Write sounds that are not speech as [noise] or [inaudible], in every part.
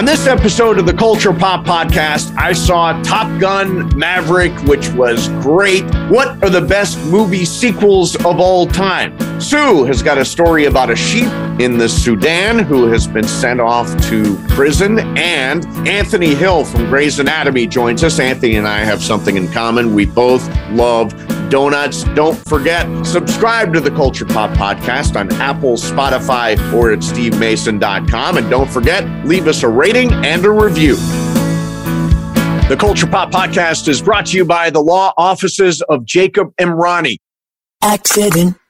On this episode of the Culture Pop Podcast, I saw Top Gun Maverick, which was great. What are the best movie sequels of all time? Sue has got a story about a sheep in the Sudan who has been sent off to prison. And Anthony Hill from Grey's Anatomy joins us. Anthony and I have something in common. We both love donuts. Don't forget, subscribe to the Culture Pop Podcast on Apple, Spotify, or at stevemason.com. And don't forget, leave us a rating and a review. The Culture Pop Podcast is brought to you by the law offices of Jacob Emrani. Accident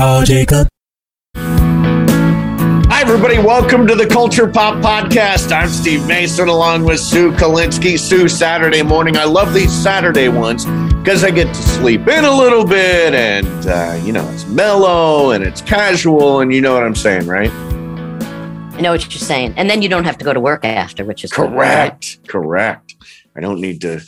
Call Jacob. Hi, everybody. Welcome to the Culture Pop Podcast. I'm Steve Mason along with Sue Kolinsky. Sue, Saturday morning. I love these Saturday ones because I get to sleep in a little bit and, uh, you know, it's mellow and it's casual. And you know what I'm saying, right? I know what you're saying. And then you don't have to go to work after, which is good, right? Correct. Correct. I don't need to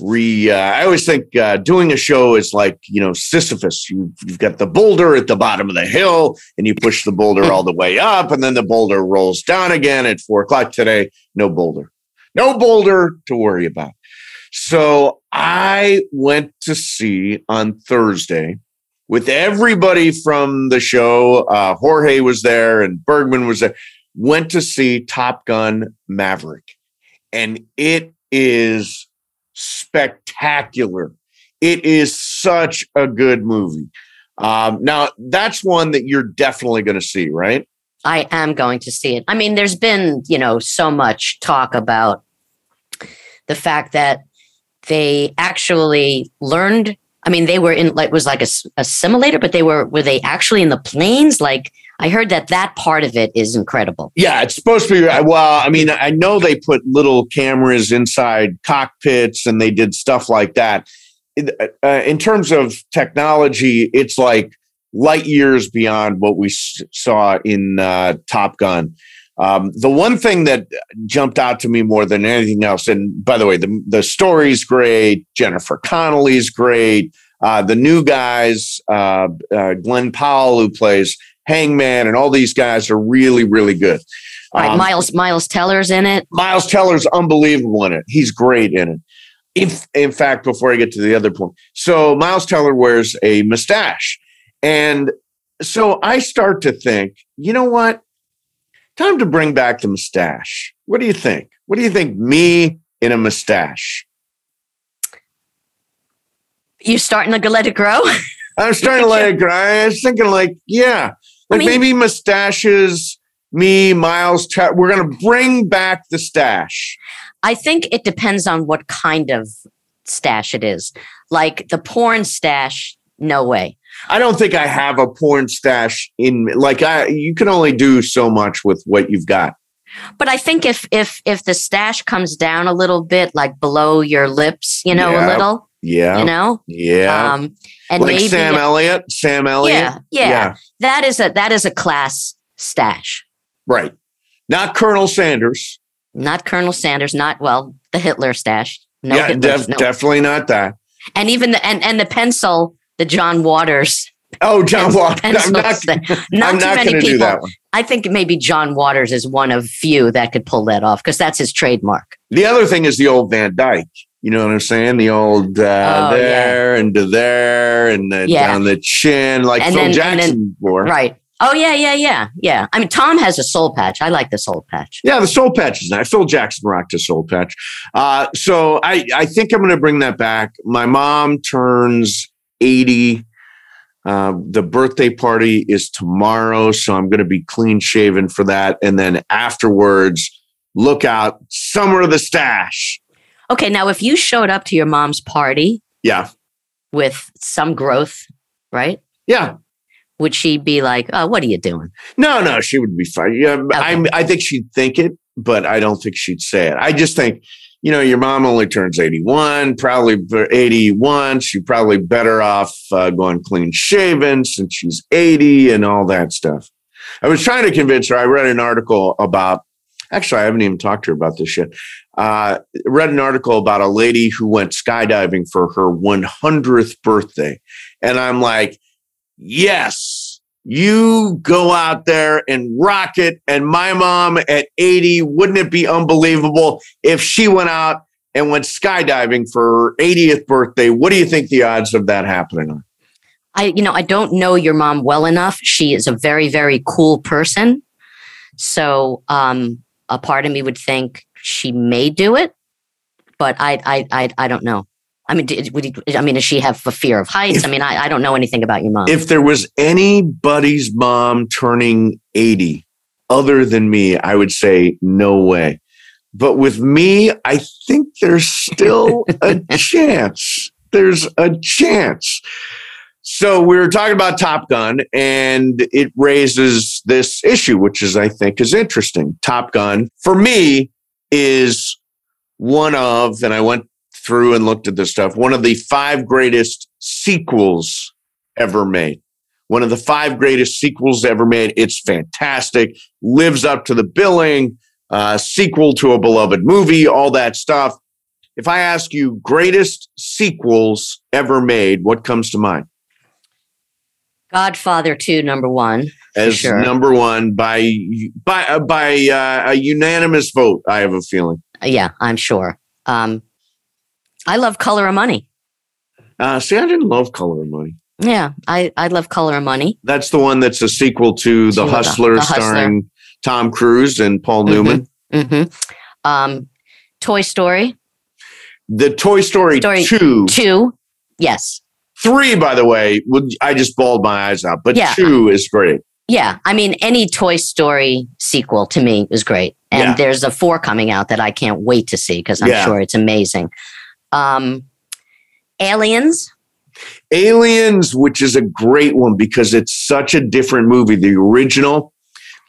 re. Uh, I always think uh, doing a show is like you know Sisyphus. You, you've got the boulder at the bottom of the hill, and you push the boulder all the way up, and then the boulder rolls down again at four o'clock today. No boulder, no boulder to worry about. So I went to see on Thursday with everybody from the show. Uh, Jorge was there, and Bergman was there. Went to see Top Gun Maverick, and it is spectacular. It is such a good movie. Um, now, that's one that you're definitely going to see, right? I am going to see it. I mean, there's been, you know, so much talk about the fact that they actually learned. I mean, they were in like was like a simulator, but they were were they actually in the planes? Like I heard that that part of it is incredible. Yeah, it's supposed to be. Well, I mean, I know they put little cameras inside cockpits and they did stuff like that. Uh, in terms of technology, it's like light years beyond what we saw in uh, Top Gun. Um, the one thing that jumped out to me more than anything else, and by the way, the the story's great. Jennifer Connelly's great. Uh, the new guys, uh, uh, Glen Powell, who plays Hangman, and all these guys are really, really good. Right, Um, Miles Miles Teller's in it. Miles Teller's unbelievable in it. He's great in it. If, in fact, before I get to the other point, so Miles Teller wears a mustache. And so I start to think, you know what? Time to bring back the mustache. What do you think? What do you think? Me in a mustache. You're starting to let it grow. I'm starting to let it grow. I was thinking, like, yeah, like mean- maybe mustaches, me, Miles. We're going to bring back the stash. I think it depends on what kind of stash it is. Like the porn stash, no way. I don't think I have a porn stash in like I you can only do so much with what you've got. But I think if if if the stash comes down a little bit, like below your lips, you know, Yeah. a little, Yeah. you know, yeah. um, and like maybe Sam Elliott. Sam Elliott. yeah, yeah, that is a that is a class stash, Right. Not Colonel Sanders. not Colonel Sanders, not well the Hitler stash. No, yeah, def- no. definitely not that. and even the and and the pencil, the John Waters. Oh, John Waters. [laughs] I'm not, not too not many people. I think maybe John Waters is one of few that could pull that off because that's his trademark. The other thing is the old Van Dyke. You know what I'm saying? The old uh, Oh, yeah. there and to there and the, Yeah. down the chin, like And Phil then- Jackson wore. Right. Oh yeah, yeah, yeah, yeah. I mean, Tom has a soul patch. I like the soul patch. Yeah, the soul patch is nice. Phil Jackson rocked a soul patch. Uh, so I, I think I'm going to bring that back. My mom turns 80. Uh, the birthday party is tomorrow, so I'm going to be clean shaven for that. And then afterwards, look out, summer of the stash. Okay, now if you showed up to your mom's party Yeah, with some growth, right? yeah. Would she be like, "Oh, what are you doing?" No, no, she would be fine. Yeah, I'm, I think she'd think it, but I don't think she'd say it. I just think, you know, your mom only turns 81, probably 81. She's probably better off uh, going clean shaven since she's 80 and all that stuff. I was trying to convince her. I read an article about, actually, I haven't even talked to her about this yet. Uh, read an article about a lady who went skydiving for her 100th birthday. And I'm like, yes, you go out there and rock it. And my mom at 80, wouldn't it be unbelievable if she went out and went skydiving for her 80th birthday? What do you think the odds of that happening are? I, you know, I don't know your mom well enough. She is a very, very cool person. So, um, a part of me would think she may do it, but I, I, I, I don't know. I mean, did, would he, I mean, does she have a fear of heights? If- I mean, I, I don't know anything about your mom. If there was anybody's mom turning 80 other than me, I would say no way. But with me, I think there's still [laughs] a chance. There's a chance. So we were talking about Top Gun, and it raises this issue, which is I think is interesting. Top Gun for me is one of, and I went through and looked at this stuff, one of the five greatest sequels ever made. One of the five greatest sequels ever made. It's fantastic, lives up to the billing, uh, sequel to a beloved movie, all that stuff. If I ask you greatest sequels ever made, what comes to mind? Godfather 2, number one. As Sure. number one by by uh, by uh, a unanimous vote, I have a feeling. Uh, Yeah, I'm sure. Um, I love Color of Money. Uh, see, I didn't love Color of Money. Yeah, I, I love Color of Money. That's the one that's a sequel to The Hustler, The Hustler. starring Tom Cruise and Paul Mhm. Newman. hmm Um, Toy Story The Toy Story, Story 2, 2. Yes. 3, by the way, would I just bawled my eyes out, but Yeah. 2 is great. Yeah. I mean, any Toy Story sequel to me is great. And Yeah. there's a four coming out that I can't wait to see because I'm Yeah. sure it's amazing. Um, Aliens. Aliens, which is a great one because it's such a different movie. The original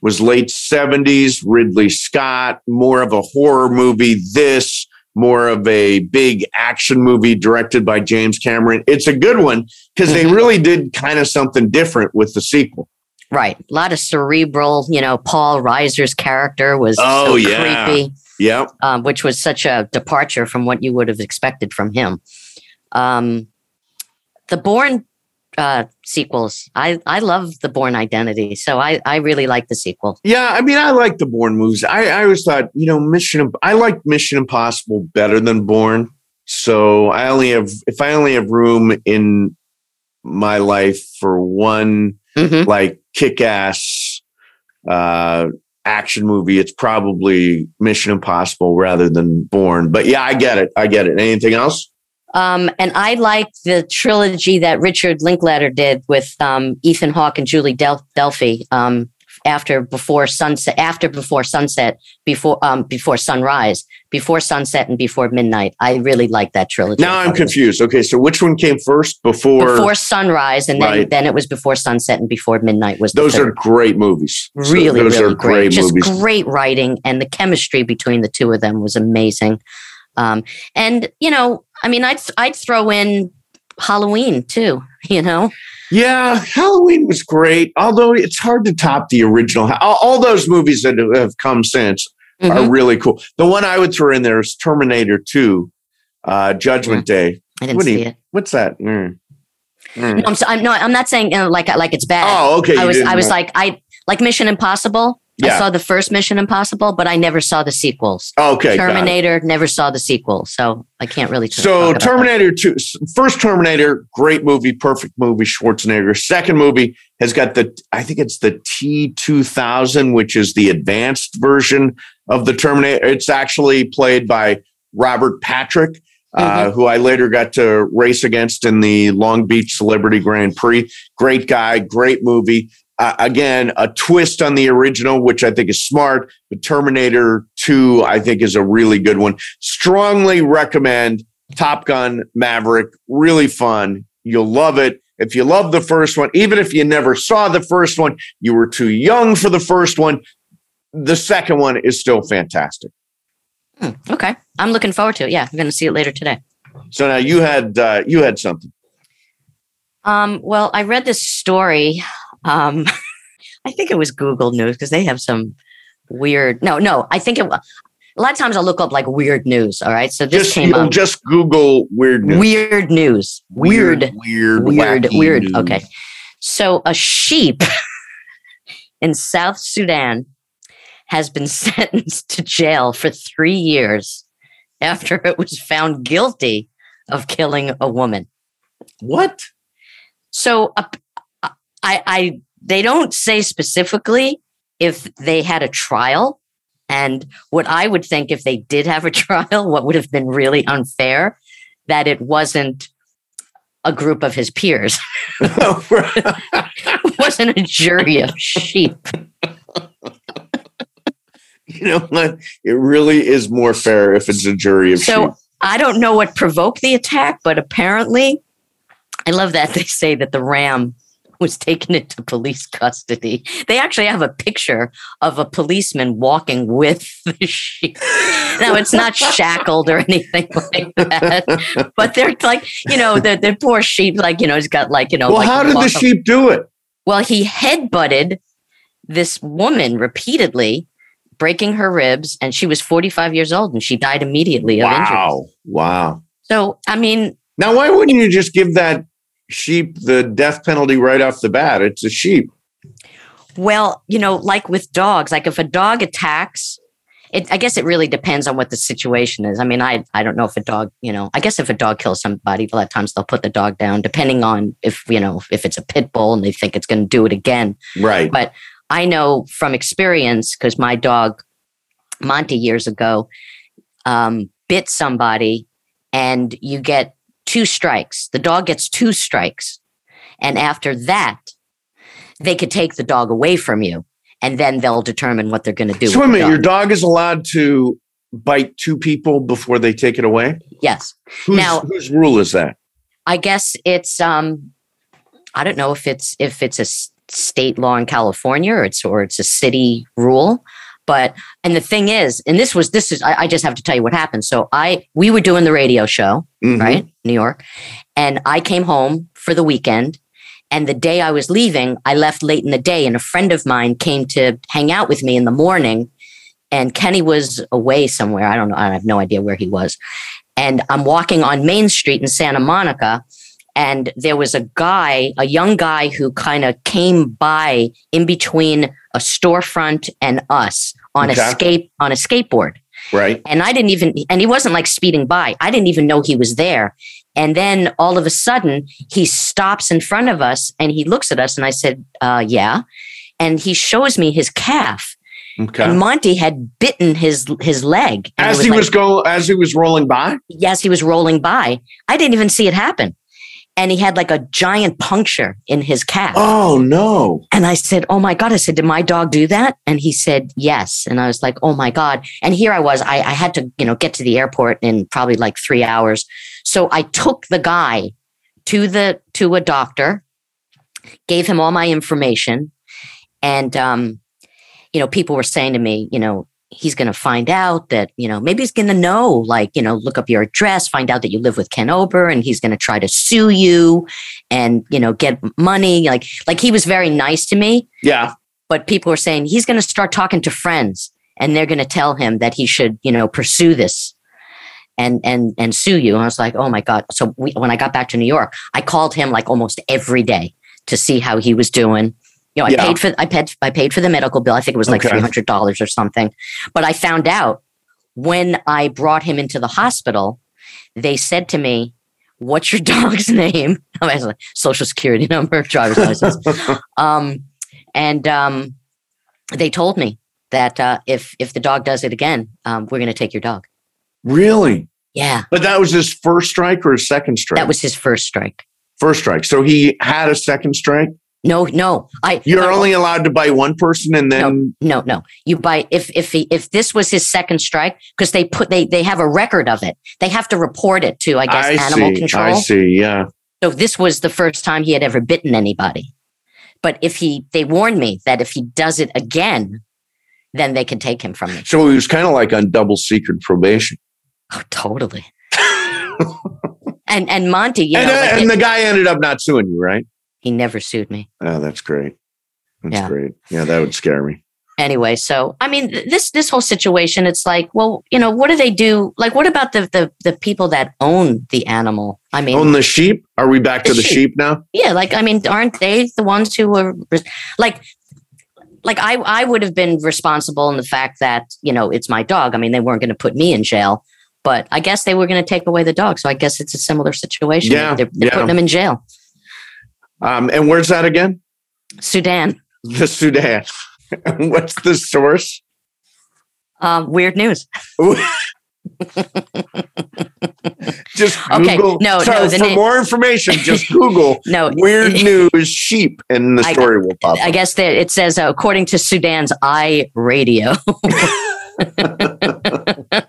was late 70s, Ridley Scott, more of a horror movie. This, more of a big action movie directed by James Cameron. It's a good one because they Mhm. really did kind of something different with the sequel. Right. A lot of cerebral, you know, Paul Reiser's character was Oh, so yeah. creepy. Yep. um, which was such a departure from what you would have expected from him. Um, the Bourne uh, sequels, I, I love the Bourne Identity, so I, I really like the sequel. Yeah, I mean, I like the Bourne movies. I, I always thought, you know, Mission. I like Mission Impossible better than Bourne. So I only have, if I only have room in my life for one hmm like kick-ass uh, action movie, it's probably Mission Impossible rather than Bourne. But yeah, I get it. I get it. Anything else? Um, and I like the trilogy that Richard Linklater did with um, Ethan Hawke and Julie Del- Delpy. Um, after before sunset, after before sunset, before um, before sunrise, before sunset, and before midnight. I really like that trilogy. Now I'm confused. Okay, so which one came first? Before, before sunrise, and then Right. then it was before sunset and before midnight was the those are great movies. So really those really are great. great Just movies. great writing, and the chemistry between the two of them was amazing. Um, and you know, I mean, I'd I'd throw in Halloween too. [laughs] You know, Yeah, Halloween was great, although it's hard to top the original. All, all those movies that have come since are Mhm. really cool. The one I would throw in there is Terminator 2, uh, Judgment Day. I didn't what see you- it. What's that? Mm. Mm. No, I'm, so, I'm no, I'm not saying uh, like like it's bad. Oh, okay. I was I was know. like I like Mission Impossible. I saw the first Mission Impossible, but I never saw the sequels. okay. Terminator never saw the sequel, so I can't really. t- So about that. Terminator 2, first Terminator, great movie, perfect movie, Schwarzenegger. Second movie has got the, I think it's the T2000, which is the advanced version of the Terminator. It's actually played by Robert Patrick, uh, who I later got to race against in the Long Beach Celebrity Grand Prix. Great guy, great movie. Uh, again, a twist on the original, which I think is smart. But Terminator 2, I think, is a really good one. Strongly recommend Top Gun Maverick. Really fun. You'll love it. If you love the first one, even if you never saw the first one, you were too young for the first one, the second one is still fantastic. Hmm, okay, I'm looking forward to it. Yeah, I'm going to see it later today. So now you had uh, you had something. Um, well, I read this story. Um, [laughs] I think it was Google News because they have some weird. No, no, I think it. was. A lot of times I'll look up like weird news. All right, so this Just came up. just Google weird news. Weird news. Weird. weird, Weird. Weird. Okay. So a sheep [laughs] in South Sudan has been [laughs] sentenced to jail for three years after it was found guilty of killing a woman. What? So uh, I, I, they don't say specifically if they had a trial. And what I would think if they did have a [laughs] trial, what would have been really unfair, that it wasn't a group of his peers. It [laughs] wasn't a jury of sheep. [laughs] you know what? It really is more fair if it's a jury of So sheep. I don't know what provoked the attack, but apparently, I love that they say that the ram was taken into police custody. They actually have a picture of a policeman walking with [laughs] the sheep. Now it's not shackled or anything [laughs] like that, but they're like, you know, the, the poor sheep, like, you know, he's got like, you know, Well, like how did the sheep do it? Well, he headbutted this woman repeatedly, breaking her ribs, and she was 45 years old and she died immediately of injuries. Wow. Wow. So, I mean, Now, why wouldn't you just give that sheep the death penalty right off the bat? It's a sheep. well, you know, like with dogs, like if a dog attacks, it, I guess it really depends on what the situation is. I mean, I, I don't know if a dog, you know, I guess if a dog kills somebody, a lot of times they'll put the dog down, depending on if, you know, if it's a pit bull and they think it's going to do it again. Right. But I know from experience because my dog Monty years ago um, bit somebody, and you get two strikes. The dog gets two strikes, and after that, they could take the dog away from you, and then they'll determine what they're going to do. so, with wait the minute, your dog. dog is allowed to bite two people before they take it away? yes, Whose, Now- whose rule is that? I guess it's um, I don't know if it's if it's a state law in California or it's or it's a city rule. But and the thing is, and this was this is I, I just have to tell you what happened. So I we were doing the radio show, Mhm. right, New York, and I came home for the weekend. And the day I was leaving, I left late in the day, and a friend of mine came to hang out with me in the morning. And Kenny was away somewhere. I don't know. I have no idea where he was. And I'm walking on Main Street in Santa Monica, and there was a guy, a young guy who kind of came by in between a storefront and us on a skate on a skateboard Right. and I didn't even and he wasn't like speeding by. I didn't even know he was there. And then all of a sudden he stops in front of us and he looks at us and I said, uh, yeah. And he shows me his calf. Okay. And Monty had bitten his his leg. As he like- was go, as he was rolling by. yes, he was rolling by. I didn't even see it happen. And he had like a giant puncture in his calf. Oh no! And I said, Oh my God. I said, Did my dog do that? And he said, Yes. And I was like, Oh my God. And here I was. I, I had to, you know, get to the airport in probably like three hours. So I took the guy to the to a doctor, gave him all my information. And um, you know, people were saying to me, you know, he's gonna find out that, you know, maybe he's gonna know, like, you know, look up your address, find out that you live with Ken Ober, and he's gonna try to sue you and, you know, get money. Like, like he was very nice to me Yeah. but people were saying he's going to start talking to friends and they're going to tell him that he should you know pursue this and and and sue you and i was like oh my god so we, when i got back to new york i called him like almost every day to see how he was doing you know i Yeah. paid for i paid i paid for the medical bill i think it was like Okay. $300 or something but i found out when i brought him into the hospital they said to me what's your [laughs] dog's name [laughs] i was like social security number [laughs] driver's license um, and um, they told me that uh, if if the dog does it again, um, we're going to take your dog. Really? Yeah, But that was his first strike or his second strike? that was his first strike. first strike. So he had a second strike. No, no, I. You're no, only allowed to bite one person, and then no, no. You buy if if he, if this was his second strike because they put they they have a record of it. They have to report it to I guess I animal see. control. I see. Yeah. So this was the first time he had ever bitten anybody. But if he, they warned me that if he does it again, then they can take him from me. So he was kind of like on double secret probation. Oh, totally. [laughs] and and Monty, you and, know, uh, like and it- the guy ended up not suing you, right? He never sued me. Oh, that's great. That's Yeah. great. Yeah, that would scare me. anyway so i mean th- this this whole situation it's like well you know what do they do like what about the the, the people that own the animal i mean Own the sheep? Are we back to The the sheep. sheep now? yeah like i mean aren't they the ones who were like like i i would have been responsible in the fact that you know it's my dog i mean they weren't going to put me in jail but i guess they were going to take away the dog so i guess it's a similar situation Yeah, they're, they're yeah. putting them in jail Um, and where's that again? sudan The Sudan. [laughs] What's the source? um, weird news [laughs] just [laughs] Okay, Google. no, so no, the for na- more information, just Google no weird news sheep, and the I- story will pop I up. guess that it says uh, according to Sudan's I radio. [laughs]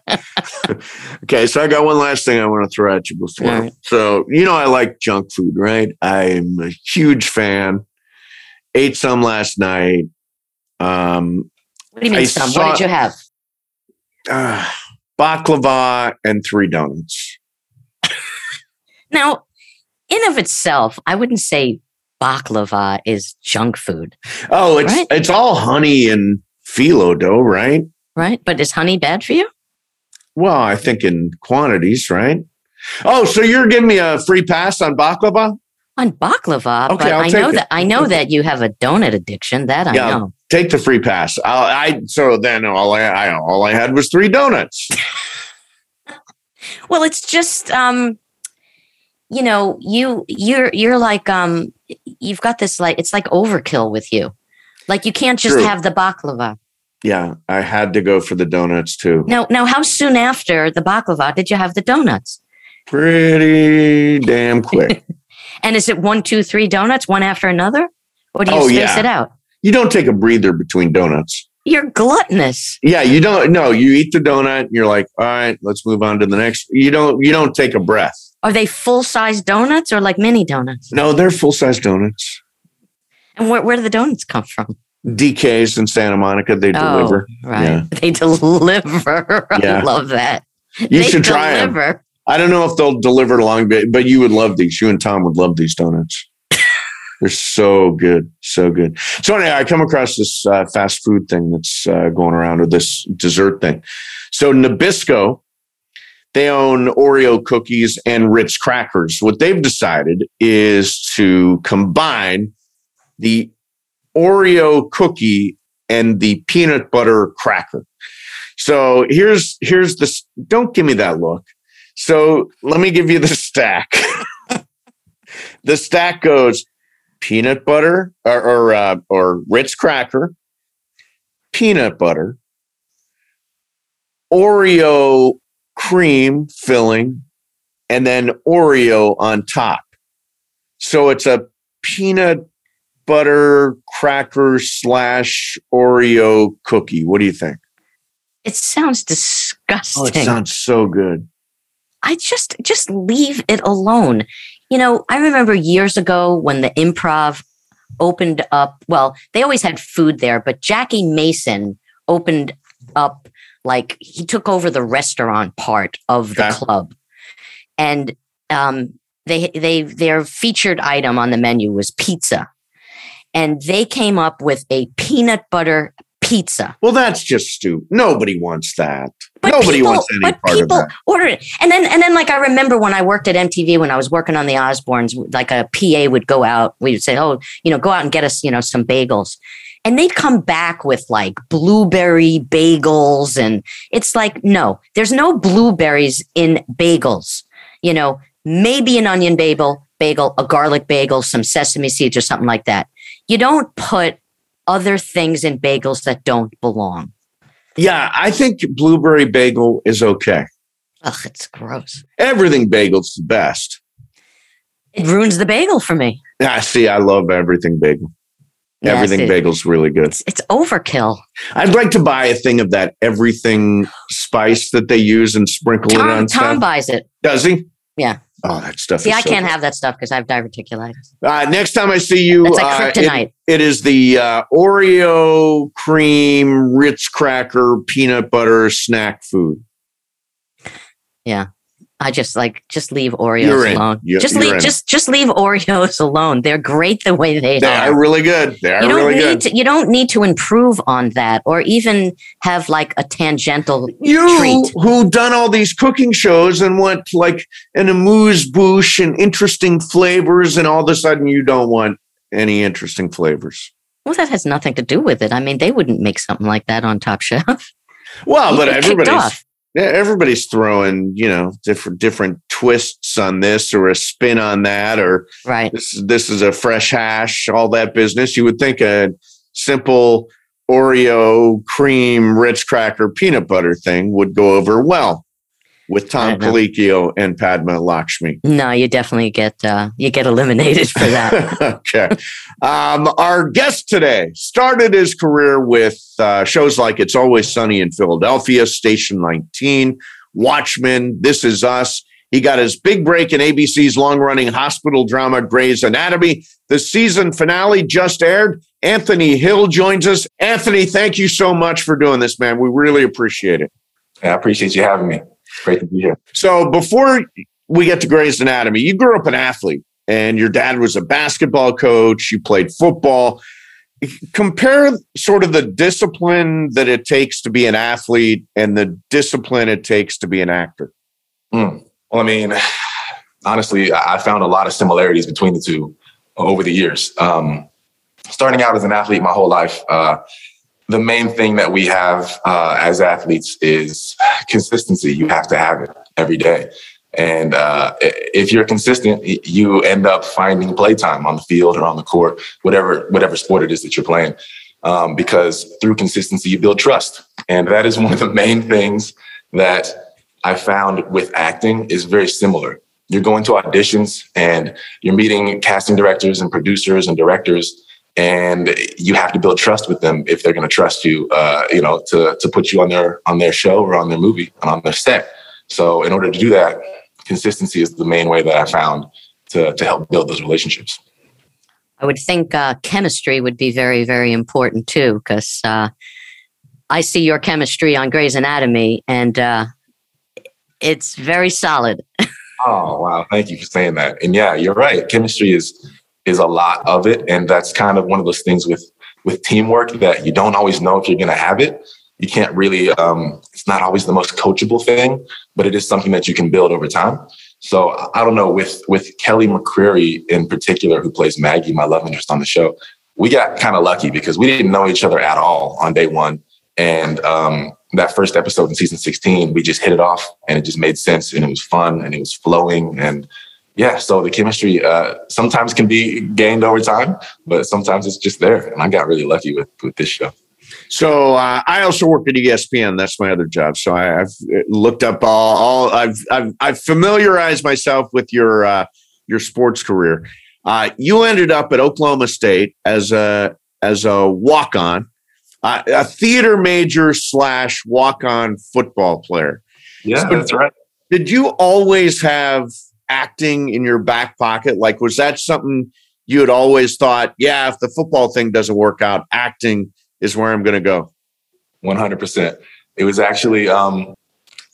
Okay, so I got one last thing I want to throw at you before. Right. So you know I like junk food, right? I'm a huge fan. Ate some last night. Um, What do you mean, I some? saw- what did you have? uh, [sighs] baklava and three donuts. Now, in of itself, I wouldn't say baklava is junk food, Oh, it's Right. it's all honey and phyllo dough, right? Right? But is honey bad for you? Well, I think in quantities, right? Oh, so you're giving me a free pass on baklava? On baklava, Okay, but I'll I know it. that I know that you have a donut addiction. That I Yeah. know. Take the free pass. I'll, I so then all I, I all I had was three donuts. [laughs] Well, it's just um, you know, you you're you're like um, you've got this like it's like overkill with you. Like you can't just True. have the baklava. Yeah, I had to go for the donuts too. Now, now, how soon after the baklava did you have the donuts? Pretty damn quick. [laughs] And is it one, two, three donuts, one after another, or do you Oh, space yeah. it out? you don't take a breather between donuts. You're gluttonous. Yeah, you don't. No, you eat the donut. And you're like, all right, let's move on to the next. You don't. You don't take a breath. Are they full size donuts or like mini donuts? No, they're full size donuts. And where, where do the donuts come from? DK's in Santa Monica, they deliver. Oh, right. Yeah. [laughs] They deliver. [laughs] I Yeah. love that. You they should try deliver. I don't know if they'll deliver long, but you would love these. You and Tom would love these donuts. [laughs] They're so good, so good. So anyway, I come across this uh, fast food thing that's uh, going around, or this dessert thing. So Nabisco, they own Oreo cookies and Ritz crackers. What they've decided is to combine the Oreo cookie and the peanut butter cracker. So here's here's this. Don't give me that look. So let me give you the stack. [laughs] the stack goes peanut butter or or, uh, or Ritz cracker, peanut butter, Oreo cream filling, and then Oreo on top. So it's a peanut butter cracker slash Oreo cookie. What do you think? It sounds disgusting. Oh, it sounds so good. I just just leave it alone. You know, I remember years ago when the improv opened up, well, they always had food there, but Jackie Mason opened up like he took over the restaurant part of the Okay. club. And um they they their featured item on the menu was pizza. And they came up with a peanut butter pizza. Well, that's just stupid. Nobody wants that. But Nobody people, wants any but part of people that. order it, and then and then like I remember when I worked at MTV when I was working on the Osbournes, like a PA would go out. We would say, "Oh, you know, go out and get us, you know, some bagels," and they'd come back with like blueberry bagels, and it's like, no, there's no blueberries in bagels. You know, maybe an onion bagel, bagel, a garlic bagel, some sesame seeds, or something like that. You don't put other things in bagels that don't belong. Yeah, I think blueberry bagel is okay. Ugh, it's gross. Everything bagel's the best. It ruins the bagel for me. Yeah, see, I love everything bagel. Yes, everything it- bagel's really good. It's, it's overkill. I'd like to buy a thing of that everything spice that they use and sprinkle it on Tom stuff. buys it. Does he? Yeah. Oh, that stuff. See, I so can't good. have that stuff because I have diverticulitis. Uh, next time I see you, uh, like it- kryptonite. it is the uh, Oreo cream Ritz cracker peanut butter snack food. I just like just leave Oreos You're alone. You- just you're leave in. just just leave Oreos [laughs] alone. They're great the way they, They are. are really good. They are you don't really need good. to you don't need to improve on that or even have like a tangential you treat. who done all these cooking shows and want like an amuse bouche and interesting flavors, and all of a sudden you don't want any interesting flavors. Well, that has nothing to do with it. I mean, they wouldn't make something like that on Top Chef. Well, but everybody's. Yeah, everybody's throwing you know different different twists on this or a spin on that or Right. this this is a fresh hash, all that business. You would think a simple Oreo cream Ritz cracker peanut butter thing would go over well with Tom don't. Colicchio and Padma Lakshmi. No, you definitely get uh, you get eliminated for that. [laughs] okay. Um, our guest today started his career with uh, shows like It's Always Sunny in Philadelphia, Station 19, Watchmen, This Is Us. He got his big break in ABC's long running hospital drama, Grey's Anatomy. The season finale just aired. Anthony Hill joins us. Anthony, thank you so much for doing this, man. We really appreciate it. Yeah, I appreciate you having me. Great to be here. So before we get to Grey's Anatomy, you grew up an athlete and your dad was a basketball coach. You played football. Compare sort of the discipline that it takes to be an athlete and the discipline it takes to be an actor. Mm. Well, I mean, honestly, I I found a lot of similarities between the two over the years. Um, starting out as an athlete my whole life, uh, the main thing that we have uh, as athletes is consistency. You have to have it every day. And uh, if you're consistent, you end up finding playtime on the field or on the court, whatever whatever sport it is that you're playing. Um, because through consistency, you build trust, and that is [laughs] one of the main things that I found with acting is very similar. You're going to auditions and you're meeting casting directors and producers and directors, and you have to build trust with them if they're going to trust you. Uh, you know, to to put you on their on their show or on their movie and on their set. So, in order to do that, consistency is the main way that I found to to help build those relationships. I would think uh, chemistry would be very, very important too, because uh, I see your chemistry on Grey's Anatomy, and uh, it's very solid. [laughs] Oh wow, thank you for saying that. And yeah, you're right. Chemistry is is a lot of it, and that's kind of one of those things with with teamwork that you don't always know if you're going to have it. You can't really. Um, it's not always the most coachable thing, but it is something that you can build over time. So I don't know with with Kelly McCreary in particular, who plays Maggie, my love interest on the show. We got kind of lucky because we didn't know each other at all on day one, and um, that first episode in season 16, we just hit it off and it just made sense and it was fun and it was flowing. And yeah, so the chemistry uh, sometimes can be gained over time, but sometimes it's just there. And I got really lucky with, with this show. So uh, I also work at ESPN. That's my other job. So I, I've looked up all, all I've, I've I've familiarized myself with your uh, your sports career. Uh, you ended up at Oklahoma State as a as a walk on, uh, a theater major slash walk on football player. Yeah, So- that's right. Did you always have acting in your back pocket? Like, was that something you had always thought? Yeah, if the football thing doesn't work out, acting is where I'm going to go. 100%. It was actually, um,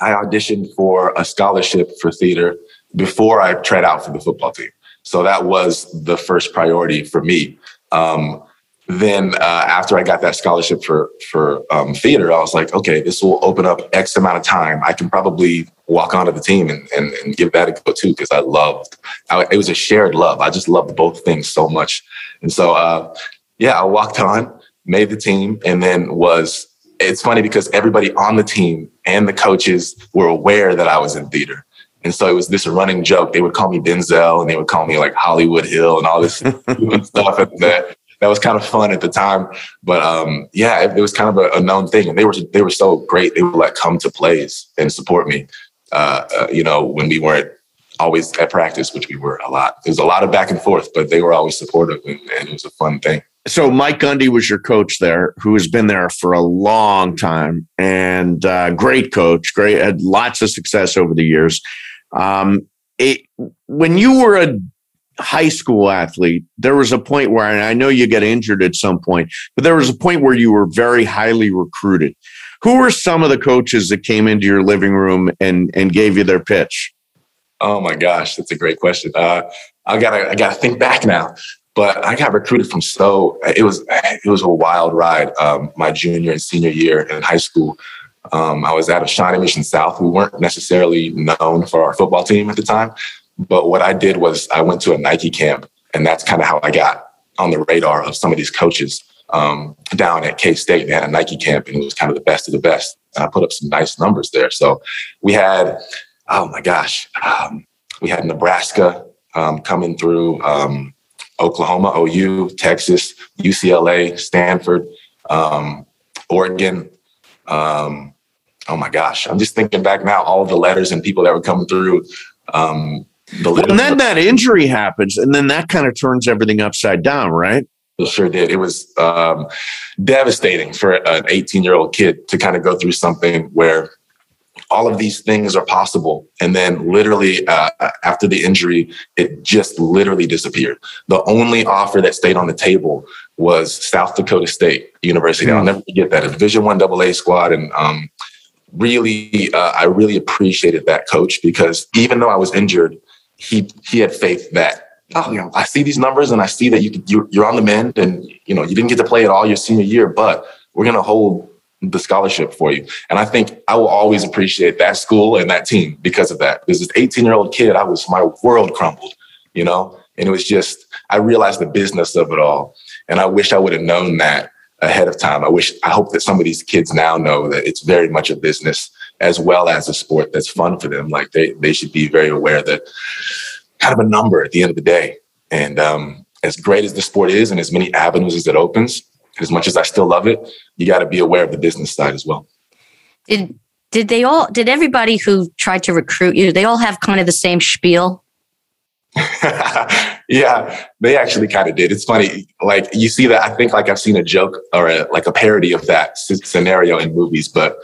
I auditioned for a scholarship for theater before I tried out for the football team. So that was the first priority for me. Um, then uh, after I got that scholarship for for um, theater, I was like, okay, this will open up X amount of time. I can probably walk onto the team and, and, and give that a go too because I loved. I, it was a shared love. I just loved both things so much, and so uh, yeah, I walked on, made the team, and then was. It's funny because everybody on the team and the coaches were aware that I was in theater. And so it was this running joke. They would call me Denzel and they would call me like Hollywood Hill and all this [laughs] stuff. And that that was kind of fun at the time. But um, yeah, it, it was kind of a, a known thing. And they were they were so great. They would like come to plays and support me. Uh, uh, you know, when we weren't always at practice, which we were a lot. There was a lot of back and forth, but they were always supportive, and, and it was a fun thing. So Mike Gundy was your coach there, who has been there for a long time and uh, great coach. Great, had lots of success over the years. Um, it, when you were a high school athlete, there was a point where, I know you got injured at some point, but there was a point where you were very highly recruited. Who were some of the coaches that came into your living room and and gave you their pitch? Oh my gosh, that's a great question. Uh, I gotta I gotta think back now. But I got recruited from so it was it was a wild ride. Um, my junior and senior year in high school, um, I was out of Shawnee Mission South. We weren't necessarily known for our football team at the time, but what I did was I went to a Nike camp, and that's kind of how I got on the radar of some of these coaches um, down at K State. They had a Nike camp, and it was kind of the best of the best. And I put up some nice numbers there. So we had, oh my gosh, um, we had Nebraska um, coming through, um, Oklahoma, OU, Texas, UCLA, Stanford, um, Oregon. Um, oh my gosh, I'm just thinking back now, all the letters and people that were coming through. Um, the well, and then that injury happens, and then that kind of turns everything upside down, right? It sure did. It was um, devastating for an 18 year old kid to kind of go through something where all of these things are possible. And then, literally, uh, after the injury, it just literally disappeared. The only offer that stayed on the table was South Dakota State University. I'll never forget that. A Division One AA squad, and um, really, uh, I really appreciated that coach because even though I was injured, he he had faith that oh, you know, I see these numbers and I see that you you're on the mend, and you know, you didn't get to play it all your senior year, but we're gonna hold the scholarship for you. And I think I will always appreciate that school and that team because of that. Because this 18 year old kid, I was my world crumbled, you know, and it was just I realized the business of it all, and I wish I would have known that ahead of time. I wish I hope that some of these kids now know that it's very much a business as well as a sport that's fun for them. Like they they should be very aware that kind of a number at the end of the day. And um, as great as the sport is and as many avenues as it opens, as much as I still love it, you got to be aware of the business side as well. Did did they all did everybody who tried to recruit you, they all have kind of the same spiel? [laughs] yeah, they actually kind of did. It's funny, like you see that. I think like I've seen a joke or a, like a parody of that scenario in movies, but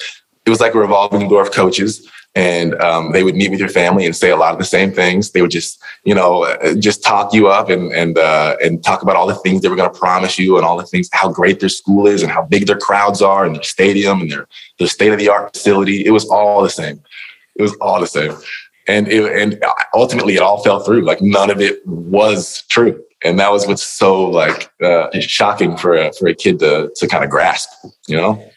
it was like a revolving door of coaches and um, they would meet with your family and say a lot of the same things. They would just, you know, uh, just talk you up and and uh, and talk about all the things they were going to promise you and all the things, how great their school is and how big their crowds are and their stadium and their their state of the art facility. It was all the same. It was all the same, and it, and ultimately it all fell through. Like none of it was true, and that was what's so like uh, shocking for a, for a kid to to kind of grasp. You know.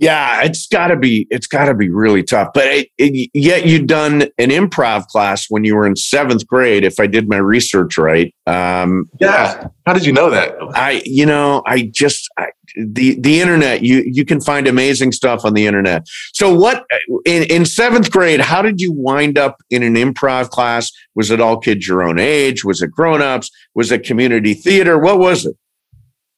Yeah, it's got to be it's got to be really tough. But it, it, yet you'd done an improv class when you were in seventh grade, if I did my research right. Um, yeah, how did you know that? I, you know, I just I, the the internet. You you can find amazing stuff on the internet. So what in in seventh grade? How did you wind up in an improv class? Was it all kids your own age? Was it grown ups? Was it community theater? What was it?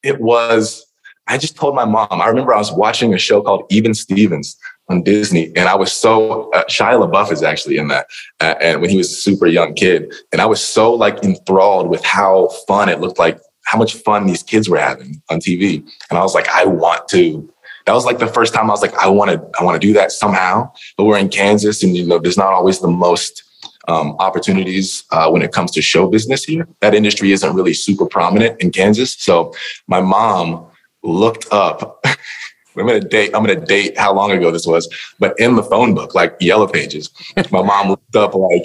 It was I just told my mom. I remember I was watching a show called Even Stevens on Disney, and I was so uh, Shia LaBeouf is actually in that, uh, and when he was a super young kid, and I was so like enthralled with how fun it looked like, how much fun these kids were having on TV, and I was like, I want to. That was like the first time I was like, I want to, I want to do that somehow. But we're in Kansas, and you know, there's not always the most um, opportunities uh, when it comes to show business here. That industry isn't really super prominent in Kansas. So my mom looked up. [laughs] I'm gonna date. I'm gonna date how long ago this was, but in the phone book, like Yellow Pages, my mom looked up like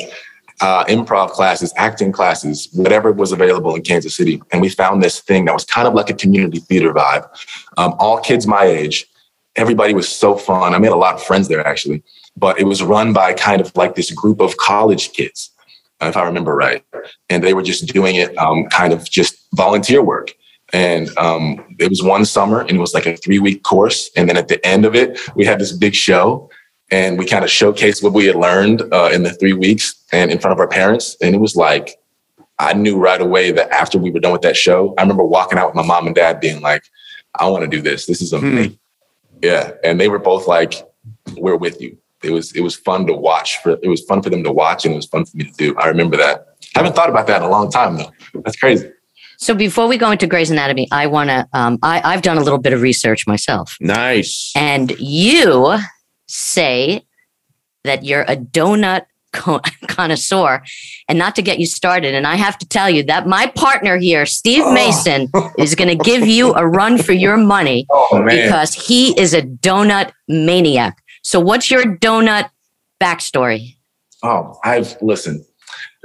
uh, improv classes, acting classes, whatever was available in Kansas City, and we found this thing that was kind of like a community theater vibe. Um, all kids my age, everybody was so fun. I made a lot of friends there actually, but it was run by kind of like this group of college kids, if I remember right, and they were just doing it um, kind of just volunteer work. And um, it was one summer and it was like a three week course. And then at the end of it, we had this big show and we kind of showcased what we had learned uh, in the three weeks and in front of our parents. And it was like, I knew right away that after we were done with that show, I remember walking out with my mom and dad being like, I want to do this. This is hmm. amazing. Hmm. Yeah. And they were both like, we're with you. It was, it was fun to watch for, it was fun for them to watch and it was fun for me to do. I remember that. I haven't thought about that in a long time though. That's crazy. So before we go into Grey's Anatomy, I want to. Um, I, I've done a little bit of research myself. Nice. And you say that you're a donut co- [laughs] connoisseur, and not to get you started. And I have to tell you that my partner here, Steve Oh. Mason, is going to give you a run for your money [laughs] Oh because he is a donut maniac. So, what's your donut backstory? Oh, I've listened.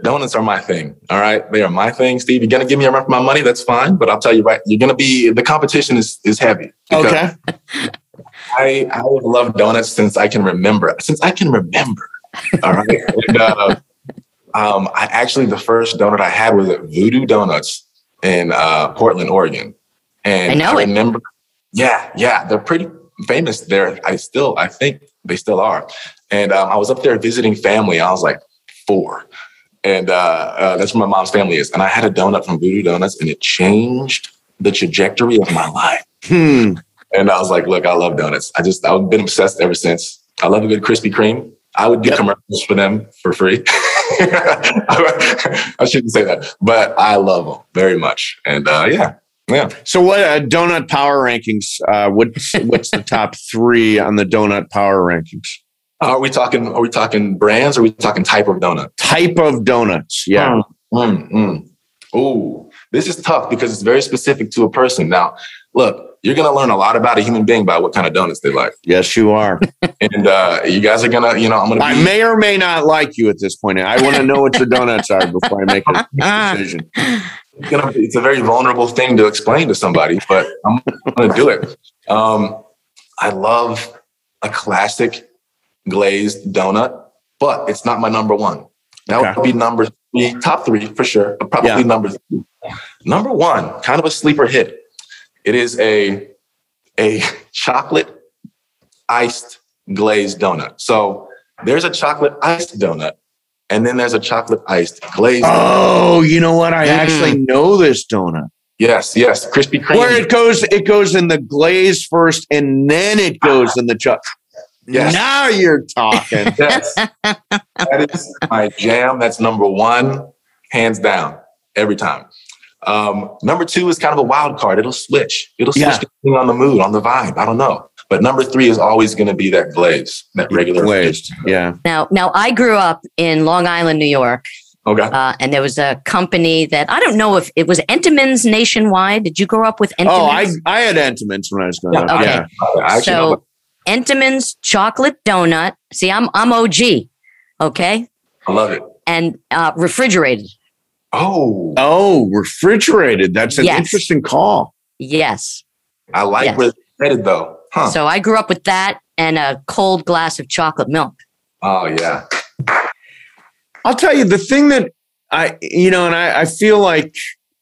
Donuts are my thing. All right. They are my thing. Steve, you're gonna give me a run for my money. That's fine. But I'll tell you right, you're gonna be the competition is is heavy. Okay. I I have loved donuts since I can remember. Since I can remember. All right. [laughs] and, uh, um, I actually the first donut I had was at Voodoo Donuts in uh, Portland, Oregon. And I know it. remember, yeah, yeah, they're pretty famous there. I still, I think they still are. And um, I was up there visiting family. I was like four, and uh, uh, that's where my mom's family is. And I had a donut from Voodoo Donuts, and it changed the trajectory of my life. Hmm. And I was like, look, I love donuts. I just, I've been obsessed ever since. I love a good Krispy Kreme. I would do Yep. commercials for them for free. [laughs] I shouldn't say that, but I love them very much. And uh, yeah, yeah. So what uh, donut power rankings? Uh, what's what's the top three on the donut power rankings? Are we talking? Are we talking brands? Or are we talking type of donut? Type of donuts. Yeah. Mm, mm. Ooh, this is tough because it's very specific to a person. Now, look, you're gonna learn a lot about a human being by what kind of donuts they like, Yes, you are. [laughs] and uh, you guys are gonna, you know, I'm gonna. I Be, may or may not like you at this point. I want to know what your donuts are before I make a [laughs] decision. gonna, it's a very vulnerable thing to explain to somebody, but I'm gonna do it. Um, I love a classic glazed donut, but it's not my number one. That Okay. would be number three, top three for sure, probably Yeah. number three. Number one, kind of a sleeper hit. It is a a chocolate iced glazed donut. So there's a chocolate iced donut, and then there's a chocolate iced glazed. Oh, you know what? I Mm. actually know this donut. Yes, yes, Krispy Kreme. Where it goes, it goes in the glaze first, and then it goes in the chocolate. Yes. Now you're talking. [laughs] Yes. that is my jam. That's number one, hands down, every time. Um, number two is kind of a wild card. It'll switch. It'll switch Yeah. depending on the mood, on the vibe. I don't know. But number three is always going to be that glaze, that regular glazed. Yeah. Now, now I grew up in Long Island, New York, Okay. uh, and there was a company that I don't know if it was Entenmann's nationwide. Did you grow up with Entenmann's? Oh, I I had Entenmann's when I was growing Yeah, up. okay. Yeah. I actually know so Entenmann's chocolate donut. See, I'm I'm OG, okay, I love it. and uh, refrigerated. Oh, Oh, refrigerated. That's an Yes. interesting call. Yes. I like Yes. where it's headed though. Huh. So I grew up with that and a cold glass of chocolate milk. oh, yeah. I'll tell you the thing that I, you know, and I, I feel like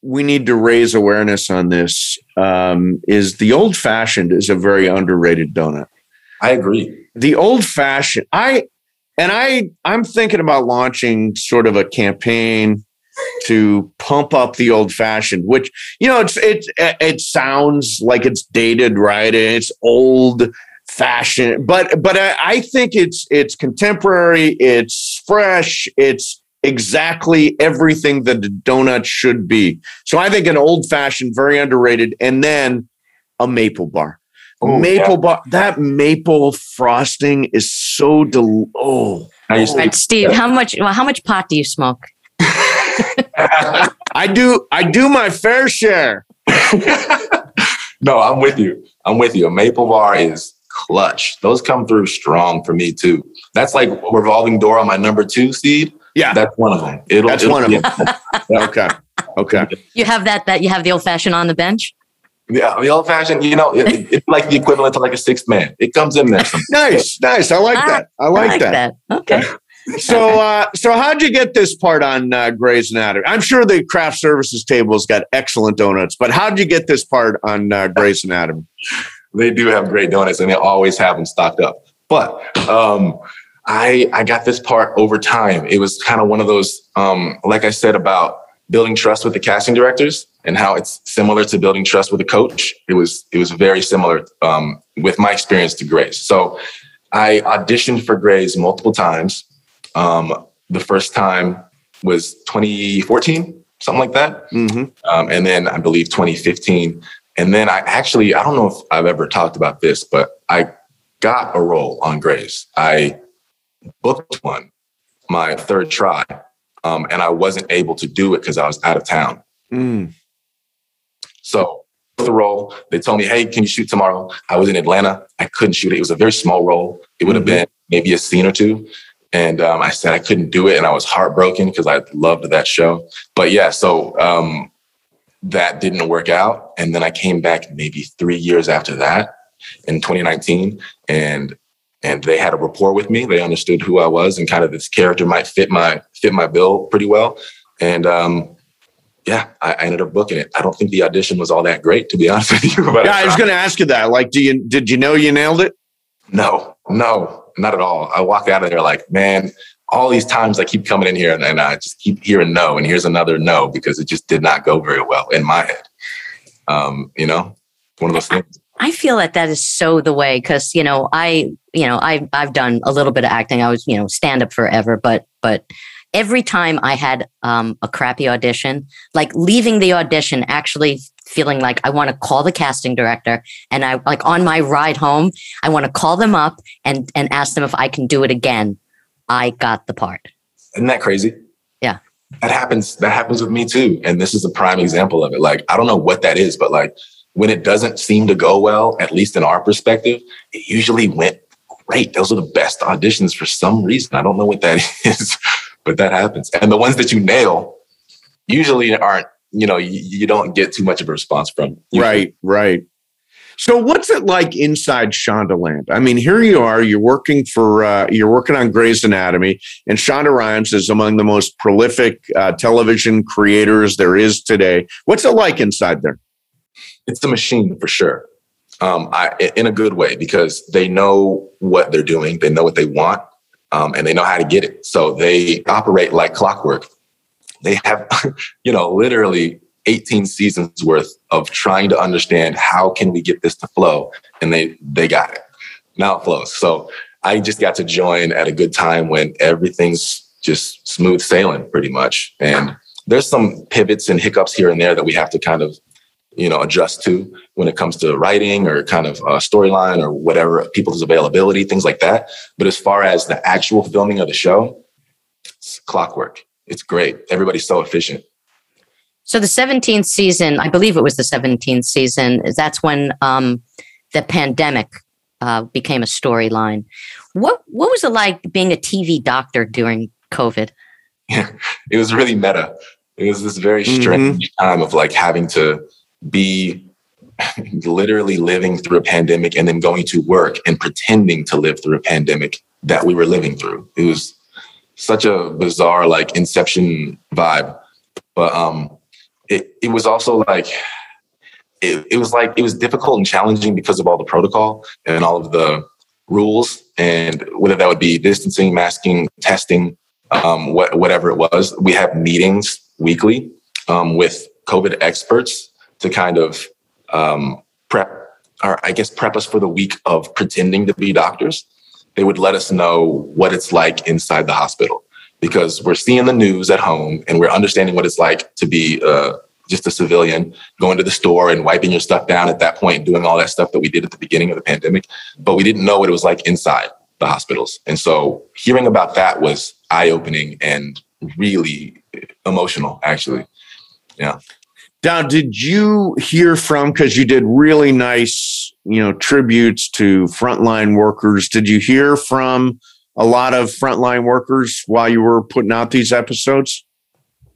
we need to raise awareness on this um, is the old fashioned is a very underrated donut. I agree. The old fashioned, I, and I, I'm thinking about launching sort of a campaign to pump up the old fashioned, which you know, it's it it sounds like it's dated, right? It's old fashioned, but but I, I think it's it's contemporary, it's fresh, it's exactly everything that a donut should be. So I think an old fashioned, very underrated, and then a maple bar. Oh, maple bar, that maple frosting is so del. Oh, I used All right, Steve, how much well, how much pot do you smoke? [laughs] I do. I do my fair share. [laughs] no, I'm with you. I'm with you. A maple bar is clutch. Those come through strong for me too. That's like revolving door on my number two seed. Yeah, That's one of them. It'll, That's it'll one of be- [laughs] okay, okay. You have that that you have the old fashioned on the bench. Yeah, the old fashioned. You know, it, it's like the equivalent to like a sixth man. It comes in there. Nice, nice. I like that. I like, that. Okay. [laughs] So, uh, so how'd you get this part on uh, Grey's Anatomy? I'm sure the craft services table's got excellent donuts, but how'd you get this part on uh, Grey's Anatomy? they do have great donuts, and they always have them stocked up. But um, I I got this part over time. It was kind of one of those, um, like I said about building trust with the casting directors and how it's similar to building trust with a coach. It was it was very similar um, with my experience to Grey's. So I auditioned for Grey's multiple times. Um, the first time was 2014, something like that. Mm-hmm. Um, and then I believe 2015. And then I actually, I don't know if I've ever talked about this, but I got a role on Grey's. I booked one my third try, um, and I wasn't able to do it because I was out of town. Mm. So the role, they told me, "Hey, can you shoot tomorrow?" I was in Atlanta. I couldn't shoot it. It was a very small role. It would have Mhm. been maybe a scene or two. And um, I said I couldn't do it, and I was heartbroken because I loved that show. But yeah, so um, that didn't work out, and then I came back maybe three years after that in 2019, and and they had a rapport with me. They understood who I was, and kind of this character might fit my fit my bill pretty well. And um, yeah, I, I ended up booking it. I don't think the audition was all that great, to be [laughs] honest with you. But Yeah, I was going to ask you that. Like, do you did you know you nailed it? no, no, not at all. I walked out of there like, man, all these times I keep coming in here and, and I just keep hearing no, and here's another no because it just did not go very well in my head. Um, you know, one of those things. I feel that that is so the way because you know I you know I I've done a little bit of acting. I was you know stand up forever, but but every time I had um, a crappy audition, like leaving the audition, actually feeling like I want to call the casting director, and I like on my ride home, I want to call them up and and ask them if I can do it again. I got the part. Isn't that crazy? Yeah. That happens. That happens with me too. And this is a prime example of it. Like, I don't know what that is, but like when it doesn't seem to go well, at least in our perspective, it usually went great. Those are the best auditions for some reason. I don't know what that [laughs] is, but that happens. And the ones that you nail usually aren't, you know, you, you don't get too much of a response from. Right, right. So what's it like inside Shondaland? I mean, here you are, you're working for uh, you're working on Grey's Anatomy, and Shonda Rhimes is among the most prolific uh, television creators there is today. What's it like inside there? it's a machine for sure. Um, I, in a good way because they know what they're doing, they know what they want, um, and they know how to get it. So they operate like clockwork. They have, [laughs] you know, literally 18 seasons worth of trying to understand how can we get this to flow, and they they got it. Now it flows. So I just got to join at a good time when everything's just smooth sailing, pretty much. And there's some pivots and hiccups here and there that we have to kind of you know adjust to when it comes to writing or kind of uh, storyline or whatever people's availability things like that. But as far as the actual filming of the show it's clockwork. It's great. Everybody's so efficient. So the 17th season, I believe it was the 17th season, that's when um, the pandemic uh, became a storyline. What what was it like being a TV doctor during COVID? [laughs] it was really meta. It was this very strange time of like having to be [laughs] literally living through a pandemic and then going to work and pretending to live through a pandemic that we were living through. It was such a bizarre like inception vibe. But um it it was also like it, it was like it was difficult and challenging because of all the protocol and all of the rules and whether that would be distancing, masking, testing, um, what, whatever it was. We have meetings weekly um, with COVID experts to kind of um, prep, or I guess prep us for the week of pretending to be doctors. They would let us know what it's like inside the hospital because we're seeing the news at home and we're understanding what it's like to be uh, just a civilian going to the store and wiping your stuff down at that point, doing all that stuff that we did at the beginning of the pandemic. But we didn't know what it was like inside the hospitals. And so hearing about that was eye opening and really emotional, actually. Yeah. Now, did you hear from because you did really nice, you know, tributes to frontline workers? Did you hear from a lot of frontline workers while you were putting out these episodes?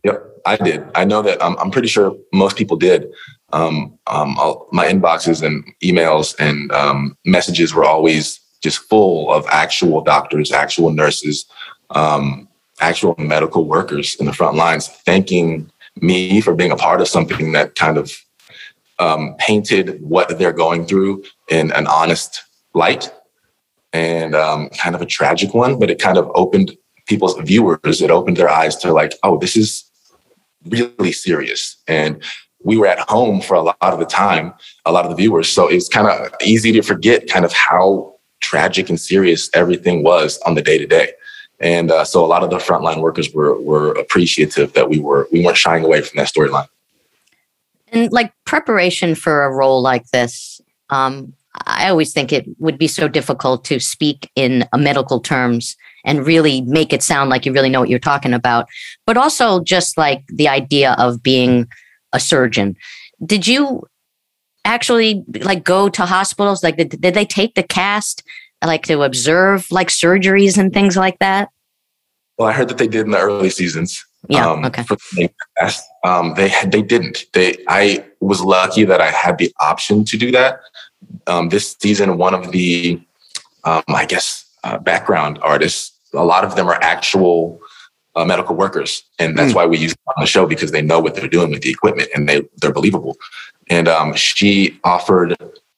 Yep, I did. I know that um, I'm pretty sure most people did. Um, um, my inboxes and emails and um, messages were always just full of actual doctors, actual nurses, um, actual medical workers in the front lines thanking me for being a part of something that kind of um, painted what they're going through in an honest light and um, kind of a tragic one, but it kind of opened people's viewers, it opened their eyes to like, oh, this is really serious. And we were at home for a lot of the time, a lot of the viewers. So it's kind of easy to forget kind of how tragic and serious everything was on the day to day. And uh, so a lot of the frontline workers were were appreciative that we were we weren't shying away from that storyline. And like preparation for a role like this, um, I always think it would be so difficult to speak in a medical terms and really make it sound like you really know what you're talking about. But also just like the idea of being a surgeon. Did you actually like go to hospitals? Like, did, did they take the cast like to observe like surgeries and things like that? Well, I heard that they did in the early seasons. Yeah. Um, okay. Um, they they didn't. They I was lucky that I had the option to do that. Um, this season, one of the um, I guess uh, background artists, a lot of them are actual uh, medical workers, and that's mm. why we use them on the show because they know what they're doing with the equipment and they they're believable. And um, she offered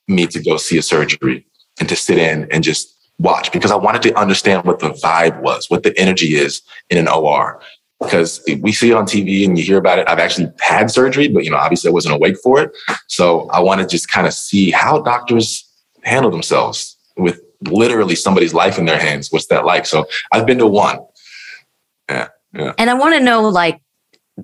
me to go see a surgery and to sit in and just watch because I wanted to understand what the vibe was, what the energy is in an OR. Because we see it on TV and you hear about it. I've actually had surgery, but you know, obviously I wasn't awake for it. So I want to just kind of see how doctors handle themselves with literally somebody's life in their hands. What's that like? So I've been to one. Yeah. Yeah. And I want to know like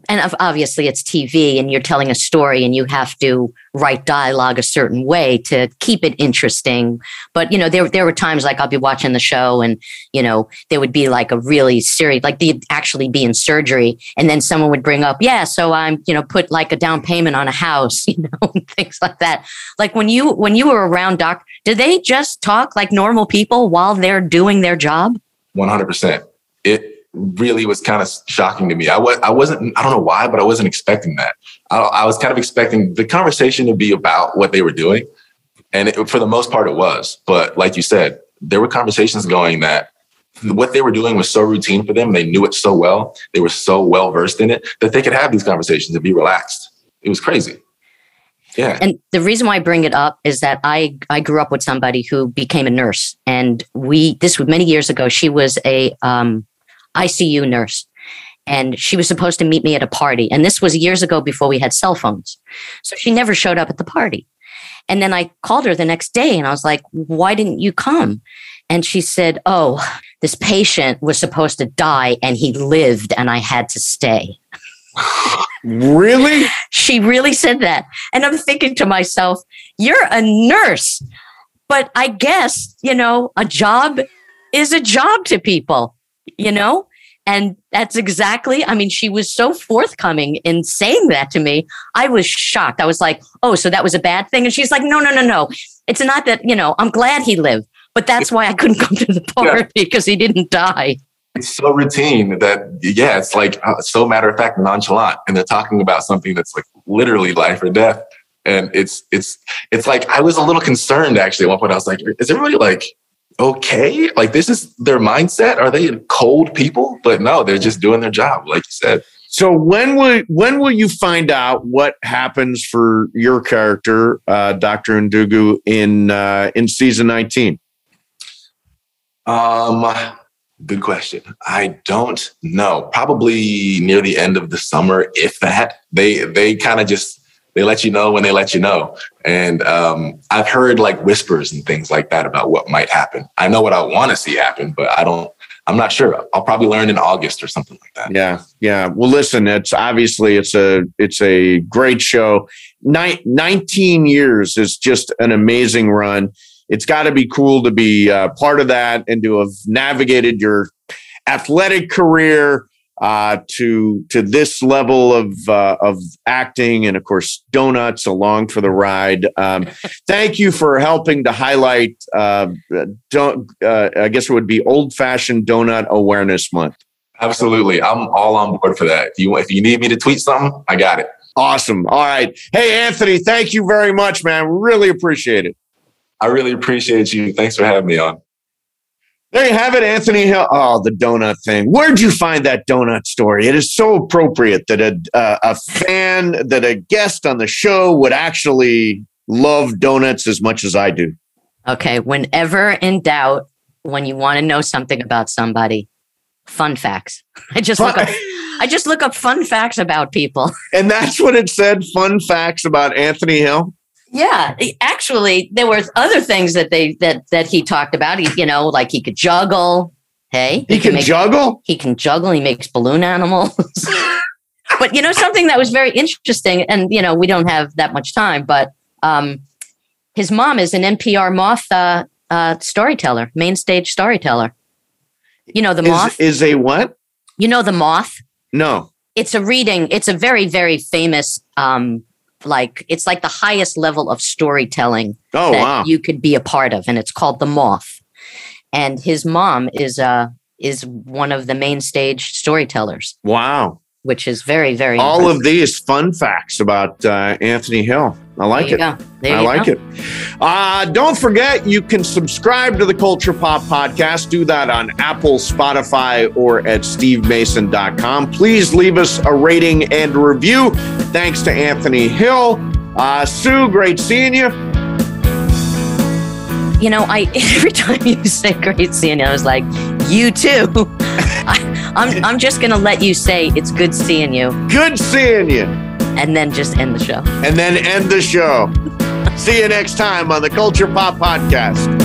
and obviously it's TV and you're telling a story and you have to write dialogue a certain way to keep it interesting. But you know, there there were times like I'll be watching the show and you know there would be like a really serious like they'd actually be in surgery and then someone would bring up, yeah, so I'm you know put like a down payment on a house, [laughs] you know, things like that. Like when you when you were around doc, did they just talk like normal people while they're doing their job? One hundred percent. It really was kind of shocking to me. I was I wasn't I don't know why, but I wasn't expecting that. I, I was kind of expecting the conversation to be about what they were doing, and it, for the most part, it was. But like you said, there were conversations going that what they were doing was so routine for them. They knew it so well. They were so well versed in it that they could have these conversations and be relaxed. It was crazy. Yeah. And the reason why I bring it up is that I I grew up with somebody who became a nurse, and we this was many years ago. She was a um, ICU nurse. And she was supposed to meet me at a party. And this was years ago before we had cell phones. So she never showed up at the party. And then I called her the next day and I was like, why didn't you come? And she said, oh, this patient was supposed to die and he lived and I had to stay. [laughs] Really? she really said that. And I'm thinking to myself, you're a nurse. But I guess, you know, a job is a job to people you know? And that's exactly, I mean, she was so forthcoming in saying that to me. I was shocked. I was like, oh, so that was a bad thing? And she's like, no, no, no, no. It's not that, you know, I'm glad he lived, but that's why I couldn't come to the party yeah. [laughs] because he didn't die. It's so routine that, yeah, it's like uh, so matter of fact, nonchalant. And they're talking about something that's like literally life or death. And it's, it's, it's like, I was a little concerned actually at one point. I was like, is everybody like, okay. Like this is their mindset. Are they cold people? But no, they're just doing their job, like you said. So when will when will you find out what happens for your character, uh, Doctor Ndugu, in uh, in season nineteen? Um, good question. I don't know. Probably near the end of the summer, if that. They they kind of just they let you know when they let you know. And um, I've heard like whispers and things like that about what might happen. I know what I want to see happen, but I don't. I'm not sure. I'll probably learn in August or something like that. Yeah, yeah. Well, listen, it's obviously it's a it's a great show. Nin- 19 years is just an amazing run. It's got to be cool to be uh, part of that and to have navigated your athletic career uh, to to this level of uh, of acting, and of course, donuts along for the ride. Um, [laughs] thank you for helping to highlight. Uh, don't uh, I guess it would be Old Fashioned Donut Awareness Month. Absolutely, I'm all on board for that. If you if you need me to tweet something, I got it. Awesome. All right. Hey, Anthony, thank you very much, man. Really appreciate it. I really appreciate you. Thanks for having me on. There you have it, Anthony Hill. Oh, the donut thing. Where'd you find that donut story? It is so appropriate that a uh, a fan, that a guest on the show would actually love donuts as much as I do. Okay, whenever in doubt, when you want to know something about somebody, fun facts. [laughs] I just look up. I just look up fun facts about people. [laughs] And that's what it said. Fun facts about Anthony Hill. Yeah, actually, there were other things that they that that he talked about. He, you know, like he could juggle. Hey, he, he can, make, juggle. He can juggle. He makes balloon animals. [laughs] but you know, something that was very interesting, and you know, we don't have that much time, but um, his mom is an NPR Moth uh, uh, storyteller, main stage storyteller. You know the Moth. Is, is a what? you know the Moth. No. It's a reading. It's a very very famous. Um, like it's like the highest level of storytelling Oh that wow. you could be a part of, and it's called the Moth. And his mom is uh is one of the main stage storytellers, wow. which is very very. All impressive. of these fun facts about uh, Anthony Hill. I like it. you go. There I like go. it. Uh, don't forget, you can subscribe to the Culture Pop Podcast. Do that on Apple, Spotify, or at stevemason.com. Please leave us a rating and review. Thanks to Anthony Hill. Uh, Sue, great seeing you. You know, I [laughs] every time you say great seeing you, I was like, you too. [laughs] I, I'm I'm just gonna let you say it's good seeing you, Good seeing you. And then just end the show. And then end the show. [laughs] See you next time on the Culture Pop Podcast.